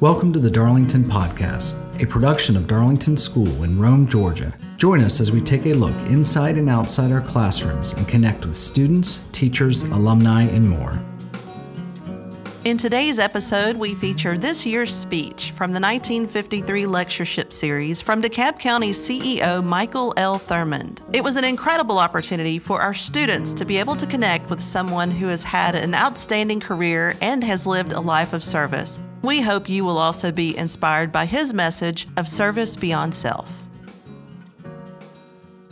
Welcome to the Darlington Podcast, a production of Darlington School in Rome, Georgia. Join us as we take a look inside and outside our classrooms and connect with students, teachers, alumni, and more. In today's episode, we feature this year's speech from the 1953 lectureship series from DeKalb County's CEO Michael L. Thurmond. It was an incredible opportunity for our students to be able to connect with someone who has had an outstanding career and has lived a life of service. We hope you will also be inspired by his message of service beyond self.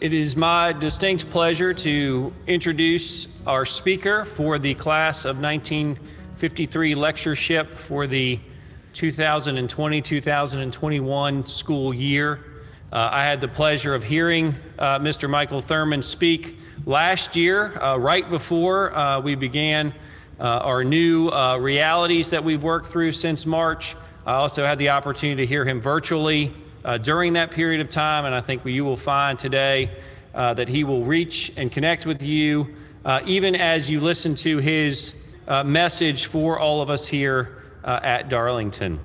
It is my distinct pleasure to introduce our speaker for the class of 1953 lectureship for the 2020 2021 school year. Uh, I had the pleasure of hearing uh, Mr. Michael Thurmond speak last year, uh, right before uh, we began our new uh, realities that we've worked through since March. I also had the opportunity to hear him virtually uh, during that period of time, and I think you will find today uh, that he will reach and connect with you uh, even as you listen to his uh, message for all of us here at Darlington.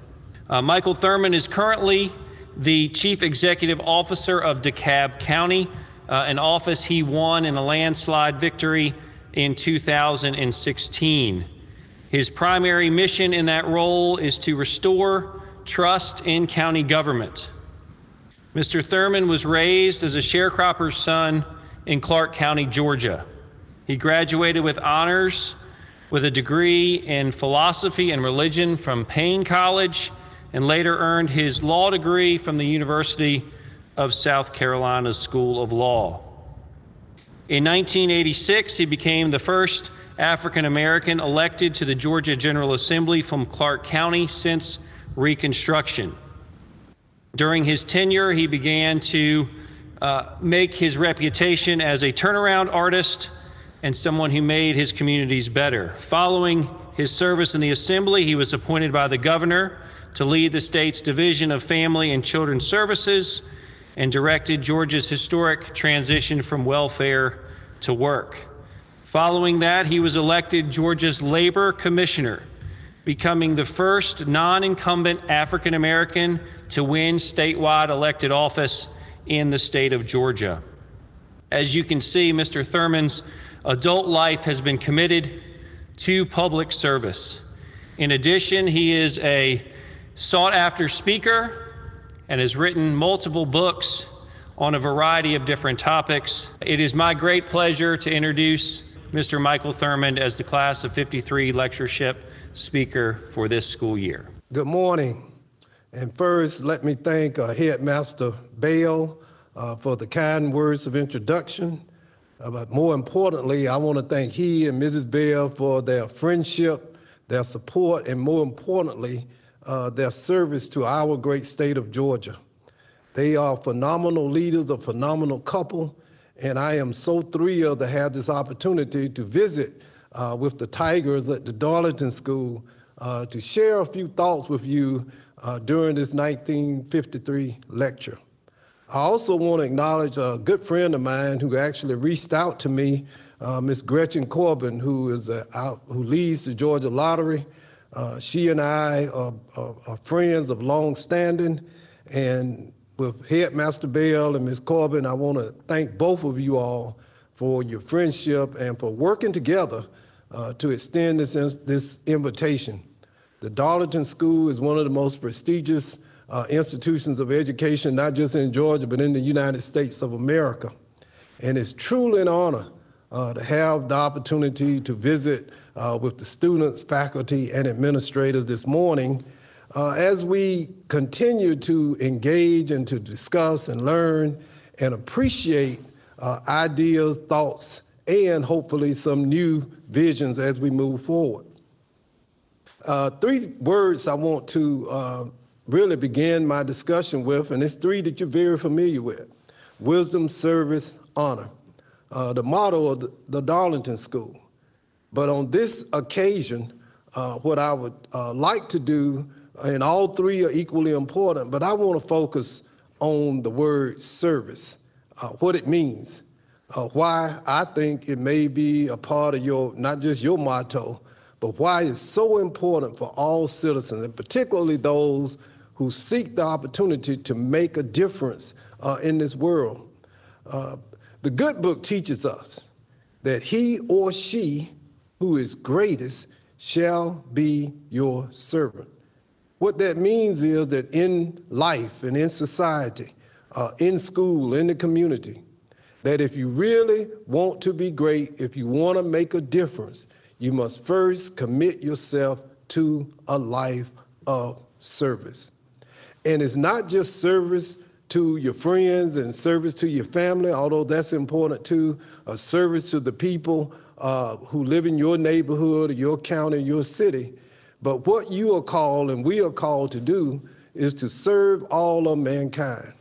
Michael Thurmond is currently the Chief Executive Officer of DeKalb County, an office he won in a landslide victory in 2016. His primary mission in that role is to restore trust in county government. Mr. Thurmond was raised as a sharecropper's son in Clarke County, Georgia. He graduated with honors with a degree in philosophy and religion from Paine College and later earned his law degree from the University of South Carolina School of Law. In 1986, he became the first African American elected to the Georgia General Assembly from Clarke County since Reconstruction. During his tenure, he began to uh, make his reputation as a turnaround artist and someone who made his communities better. Following his service in the Assembly, he was appointed by the governor to lead the state's Division of Family and Children's Services and directed Georgia's historic transition from welfare to work. Following that, he was elected Georgia's Labor Commissioner, becoming the first non incumbent African American to win statewide elected office in the state of Georgia. As you can see, Mr. Thurmond's adult life has been committed to public service. In addition, he is a sought after speaker and has written multiple books on a variety of different topics. It is my great pleasure to introduce Mr. Michael Thurmond as the class of 53 lectureship speaker for this school year. Good morning. And first, let me thank uh, Headmaster Bell uh, for the kind words of introduction. Uh, but more importantly, I want to thank he and Mrs. Bell for their friendship, their support, and more importantly, uh, their service to our great state of Georgia. They are phenomenal leaders, a phenomenal couple, and I am so thrilled to have this opportunity to visit uh, with the Tigers at the Darlington School uh, to share a few thoughts with you uh, during this 1953 lecture. I also want to acknowledge a good friend of mine who actually reached out to me, uh, Miss Gretchen Corbin, who is a, who leads the Georgia Lottery. Uh, she and I are, are, are, friends of long standing, and with Headmaster Bell and Ms. Corbin, I want to thank both of you all for your friendship and for working together uh, to extend this, this invitation. The Darlington School is one of the most prestigious uh, institutions of education, not just in Georgia, but in the United States of America. And it's truly an honor uh, to have the opportunity to visit uh, with the students, faculty, and administrators this morning uh, as we continue to engage and to discuss and learn and appreciate uh, ideas, thoughts, and hopefully some new visions as we move forward. Uh, three words I want to uh, really begin my discussion with, and it's three that you're very familiar with wisdom, service, honor. Uh, the motto of the, the Darlington School. But on this occasion, uh, what I would like to do, and all three are equally important, but I want to focus on the word service, uh, what it means, uh, why I think it may be a part of your, not just your motto, but why it's so important for all citizens, and particularly those who seek the opportunity to make a difference uh, in this world. Uh, the good book teaches us that he or she who is greatest shall be your servant. What that means is that in life and in society, uh, in school, in the community, that if you really want to be great, if you want to make a difference, you must first commit yourself to a life of service. And it's not just service to your friends and service to your family, although that's important too, a service to the people uh, who live in your neighborhood, your county, your city. But what you are called and we are called to do is to serve all of mankind.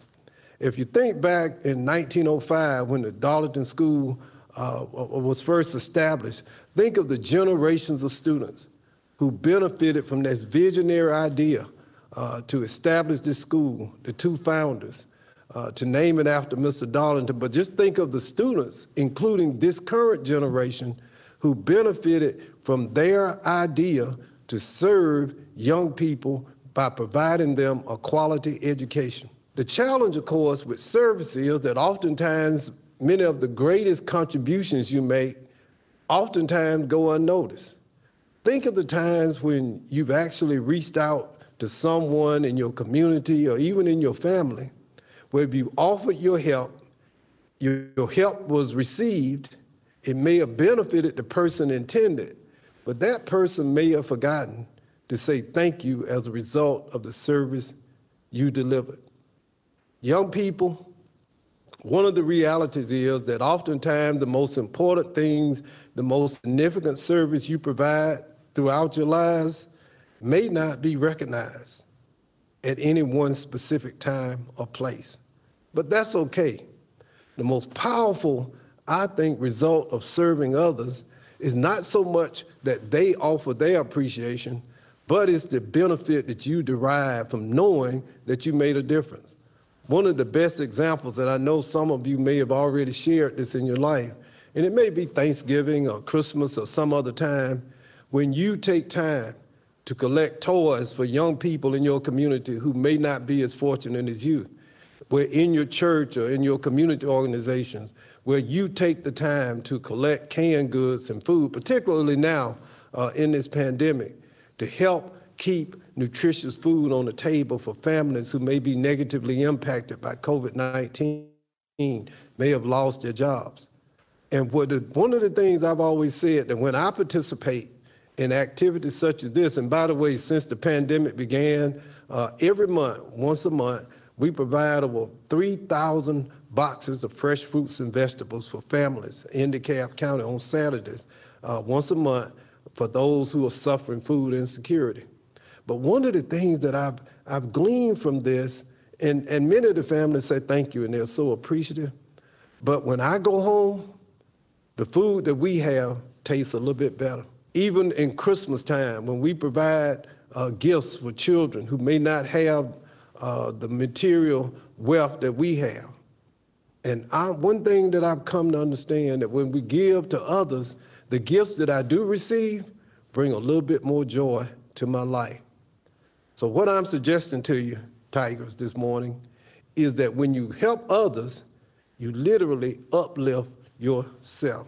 If you think back in 1905 when the Darlington School uh, was first established, think of the generations of students who benefited from this visionary idea uh, to establish this school, the two founders, uh, to name it after Mr. Darlington. But just think of the students, including this current generation, who benefited from their idea to serve young people by providing them a quality education. The challenge, of course, with service is that oftentimes many of the greatest contributions you make oftentimes go unnoticed. Think of the times when you've actually reached out to someone in your community or even in your family where if you offered your help, your, your help was received, it may have benefited the person intended, but that person may have forgotten to say thank you as a result of the service you delivered. Young people, one of the realities is that oftentimes the most important things, the most significant service you provide throughout your lives may not be recognized at any one specific time or place. But that's okay. The most powerful, I think, result of serving others is not so much that they offer their appreciation, but it's the benefit that you derive from knowing that you made a difference. One of the best examples that I know some of you may have already shared this in your life, and it may be Thanksgiving or Christmas or some other time, when you take time to collect toys for young people in your community who may not be as fortunate as you where in your church or in your community organizations, where you take the time to collect canned goods and food, particularly now uh, in this pandemic, to help keep nutritious food on the table for families who may be negatively impacted by COVID 19, may have lost their jobs. And the, one of the things I've always said that when I participate in activities such as this, and by the way, since the pandemic began, uh, every month, once a month, we provide over 3,000 boxes of fresh fruits and vegetables for families in DeKalb County on Saturdays, uh, once a month, for those who are suffering food insecurity. But one of the things that I've, I've gleaned from this, and, and many of the families say thank you and they're so appreciative, but when I go home, the food that we have tastes a little bit better. Even in Christmas time, when we provide uh, gifts for children who may not have uh, the material wealth that we have. And I, one thing that I've come to understand that when we give to others, the gifts that I do receive bring a little bit more joy to my life. So what I'm suggesting to you, Tigers, this morning, is that when you help others, you literally uplift yourself.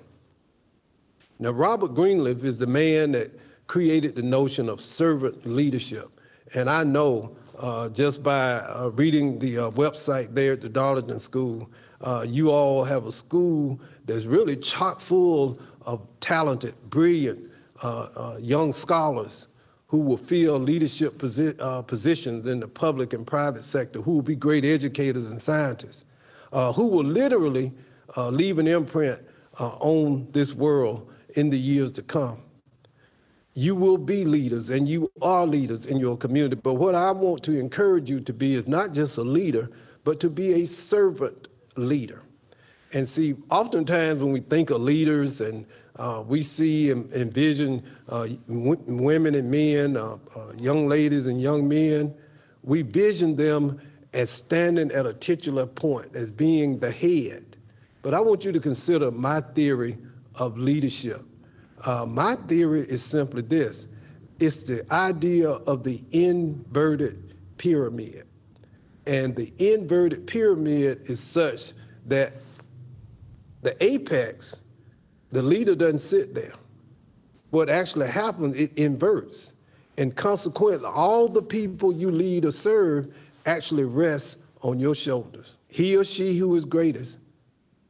Now, Robert Greenleaf is the man that created the notion of servant leadership. And I know uh, just by uh, reading the uh, website there at the Darlington School. Uh, you all have a school that's really chock full of talented, brilliant uh, uh, young scholars who will fill leadership posi- positions in the public and private sector, who will be great educators and scientists, who will literally leave an imprint on this world in the years to come you will be leaders and you are leaders in your community. But what I want to encourage you to be is not just a leader, but to be a servant leader. And see, oftentimes when we think of leaders and uh, we see and envision uh, w- women and men, uh, uh, young ladies and young men, we vision them as standing at a titular point, as being the head. But I want you to consider my theory of leadership Uh, my theory is simply this it's the idea of the inverted pyramid. And the inverted pyramid is such that the apex, the leader doesn't sit there. What actually happens, it inverts. And consequently, all the people you lead or serve actually rest on your shoulders. He or she who is greatest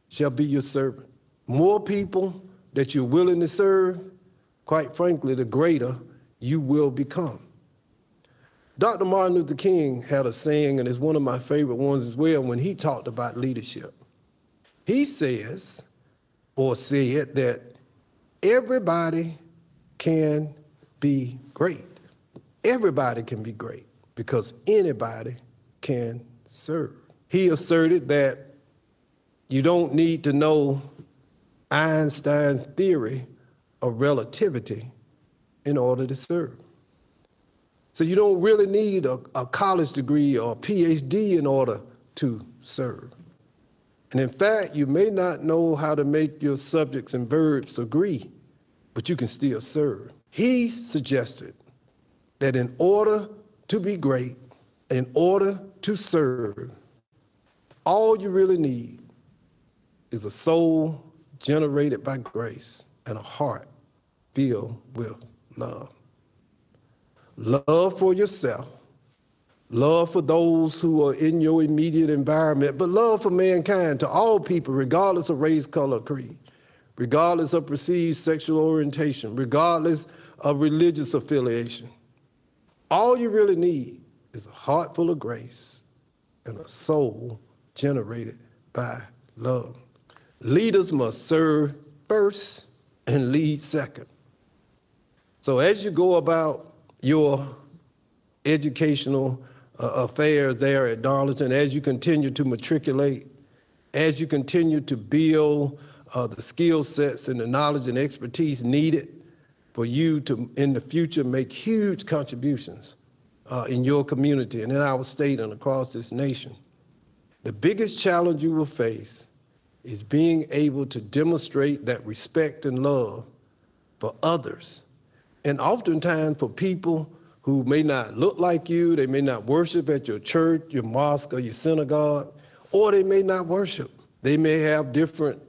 shall be your servant. More people that you're willing to serve, quite frankly, the greater you will become. Dr. Martin Luther King had a saying, and it's one of my favorite ones as well, when he talked about leadership. He says, or said, that everybody can be great. Everybody can be great because anybody can serve. He asserted that you don't need to know Einstein's theory of relativity in order to serve. So you don't really need a, a college degree or PhD in order to serve. And in fact, you may not know how to make your subjects and verbs agree, but you can still serve. He suggested that in order to be great, in order to serve, all you really need is a soul generated by grace and a heart filled with love love for yourself, love for those who are in your immediate environment, but love for mankind to all people, regardless of race, color, creed, regardless of perceived sexual orientation, regardless of religious affiliation. All you really need is a heart full of grace and a soul generated by love. Leaders must serve first and lead second. So as you go about your educational uh, affairs there at Darlington as you continue to matriculate, as you continue to build uh, the skill sets and the knowledge and expertise needed for you to, in the future, make huge contributions uh, in your community and in our state and across this nation. The biggest challenge you will face is being able to demonstrate that respect and love for others. And oftentimes for people who may not look like you, they may not worship at your church, your mosque, or your synagogue, or they may not worship. They may have different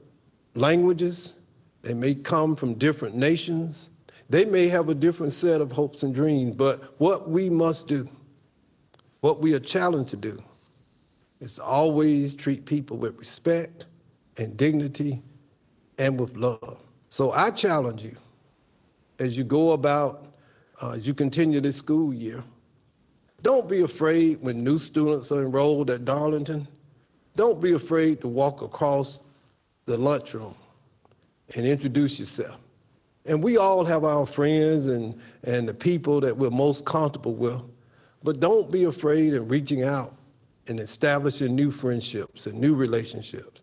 languages, they may come from different nations, they may have a different set of hopes and dreams, but what we must do, what we are challenged to do, is always treat people with respect and dignity and with love. So I challenge you as you go about, uh, as you continue this school year, don't be afraid when new students are enrolled at Darlington. Don't be afraid to walk across the lunchroom and introduce yourself. And we all have our friends and, and the people that we're most comfortable with. But don't be afraid in reaching out and establishing new friendships and new relationships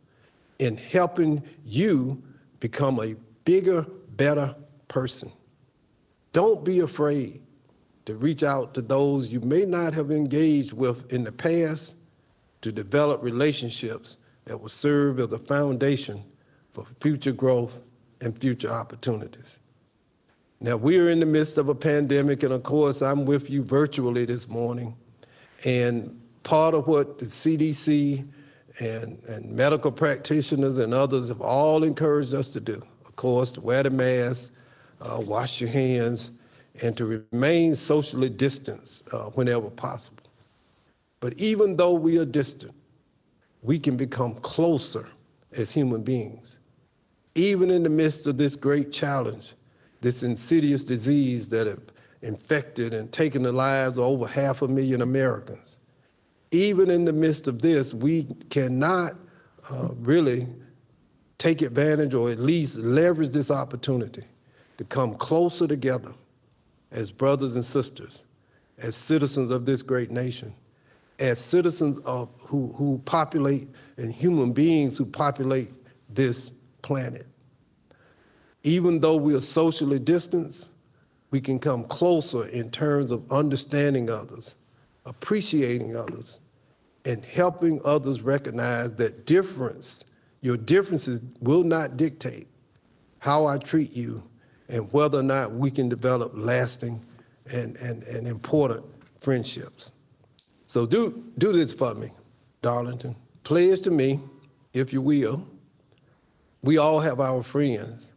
in helping you become a bigger, better person. Don't be afraid to reach out to those you may not have engaged with in the past to develop relationships that will serve as a foundation for future growth and future opportunities. Now, we're in the midst of a pandemic, and of course, I'm with you virtually this morning. And part of what the CDC and, and medical practitioners and others have all encouraged us to do, of course, to wear the mask, uh, wash your hands, and to remain socially distanced uh, whenever possible. But even though we are distant, we can become closer as human beings. Even in the midst of this great challenge, this insidious disease that have infected and taken the lives of over half a million Americans, even in the midst of this, we cannot uh, really take advantage or at least leverage this opportunity to come closer together as brothers and sisters, as citizens of this great nation, as citizens of who, who populate and human beings who populate this planet. Even though we are socially distanced, we can come closer in terms of understanding others, appreciating others, and helping others recognize that difference, your differences will not dictate how I treat you and whether or not we can develop lasting and, and, and important friendships. So do, do this for me, Darlington. Pledge to me, if you will. We all have our friends.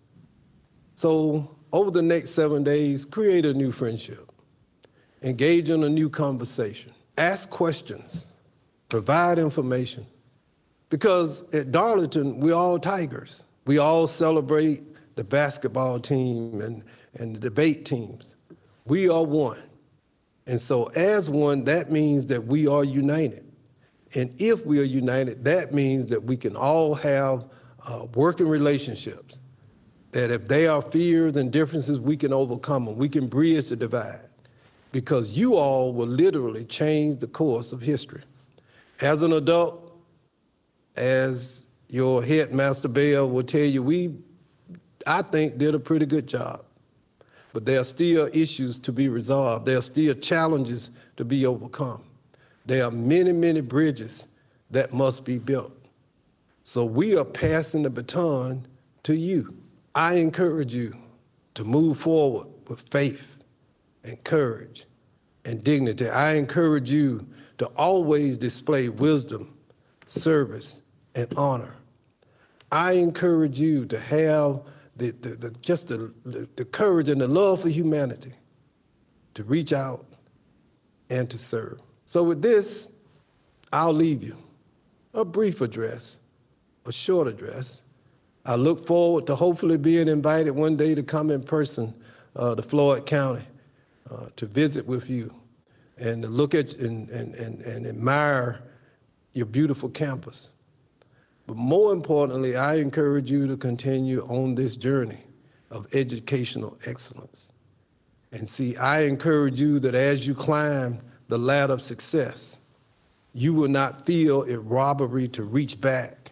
So over the next seven days, create a new friendship. Engage in a new conversation. Ask questions. Provide information. Because at Darlington, we're all Tigers. We all celebrate the basketball team and, and the debate teams. We are one. And so, as one, that means that we are united. And if we are united, that means that we can all have uh, working relationships. That if there are fears and differences, we can overcome them. We can bridge the divide. Because you all will literally change the course of history. As an adult, as your headmaster Bell will tell you, we, I think, did a pretty good job. But there are still issues to be resolved. There are still challenges to be overcome. There are many, many bridges that must be built. So we are passing the baton to you. I encourage you to move forward with faith and courage and dignity. I encourage you to always display wisdom, service, and honor. I encourage you to have the, the, the just the, the, the courage and the love for humanity to reach out and to serve. So, with this, I'll leave you a brief address, a short address. I look forward to hopefully being invited one day to come in person uh, to Floyd County uh, to visit with you and to look at and, and, and, and admire your beautiful campus. But more importantly, I encourage you to continue on this journey of educational excellence. And see, I encourage you that as you climb the ladder of success, you will not feel it robbery to reach back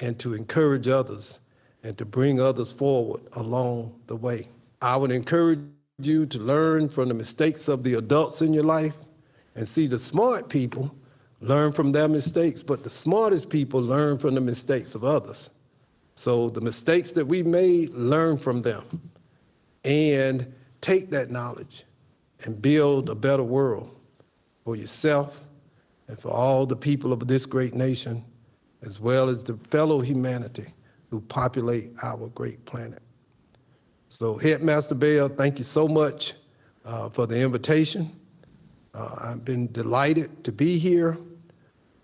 and to encourage others and to bring others forward along the way. I would encourage you to learn from the mistakes of the adults in your life and see the smart people learn from their mistakes, but the smartest people learn from the mistakes of others. So the mistakes that we made, learn from them and take that knowledge and build a better world for yourself and for all the people of this great nation, as well as the fellow humanity who populate our great planet. So, Headmaster Bell, thank you so much uh, for the invitation. Uh, I've been delighted to be here.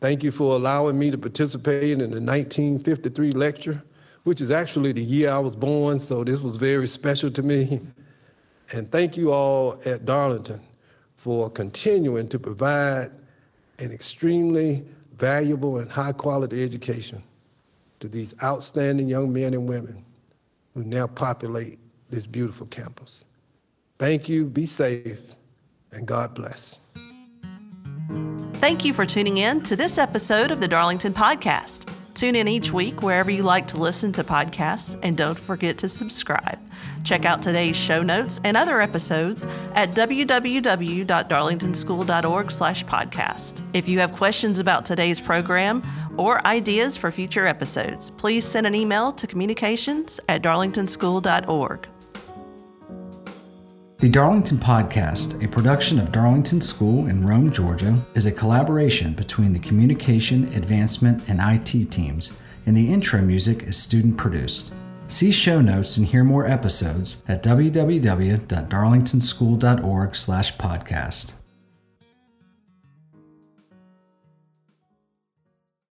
Thank you for allowing me to participate in the 1953 lecture, which is actually the year I was born, so this was very special to me. And thank you all at Darlington for continuing to provide an extremely valuable and high quality education to these outstanding young men and women who now populate this beautiful campus. Thank you, be safe, and God bless. Thank you for tuning in to this episode of the Darlington Podcast. Tune in each week wherever you like to listen to podcasts, and don't forget to subscribe. Check out today's show notes and other episodes at www.darlingtonschool.org/podcast. If you have questions about today's program or ideas for future episodes, please send an email to communications at darlingtonschool.org. The Darlington Podcast, a production of Darlington School in Rome, Georgia, is a collaboration between the Communication, Advancement, and IT teams, and the intro music is student produced. See show notes and hear more episodes at www.darlingtonschool.org/podcast.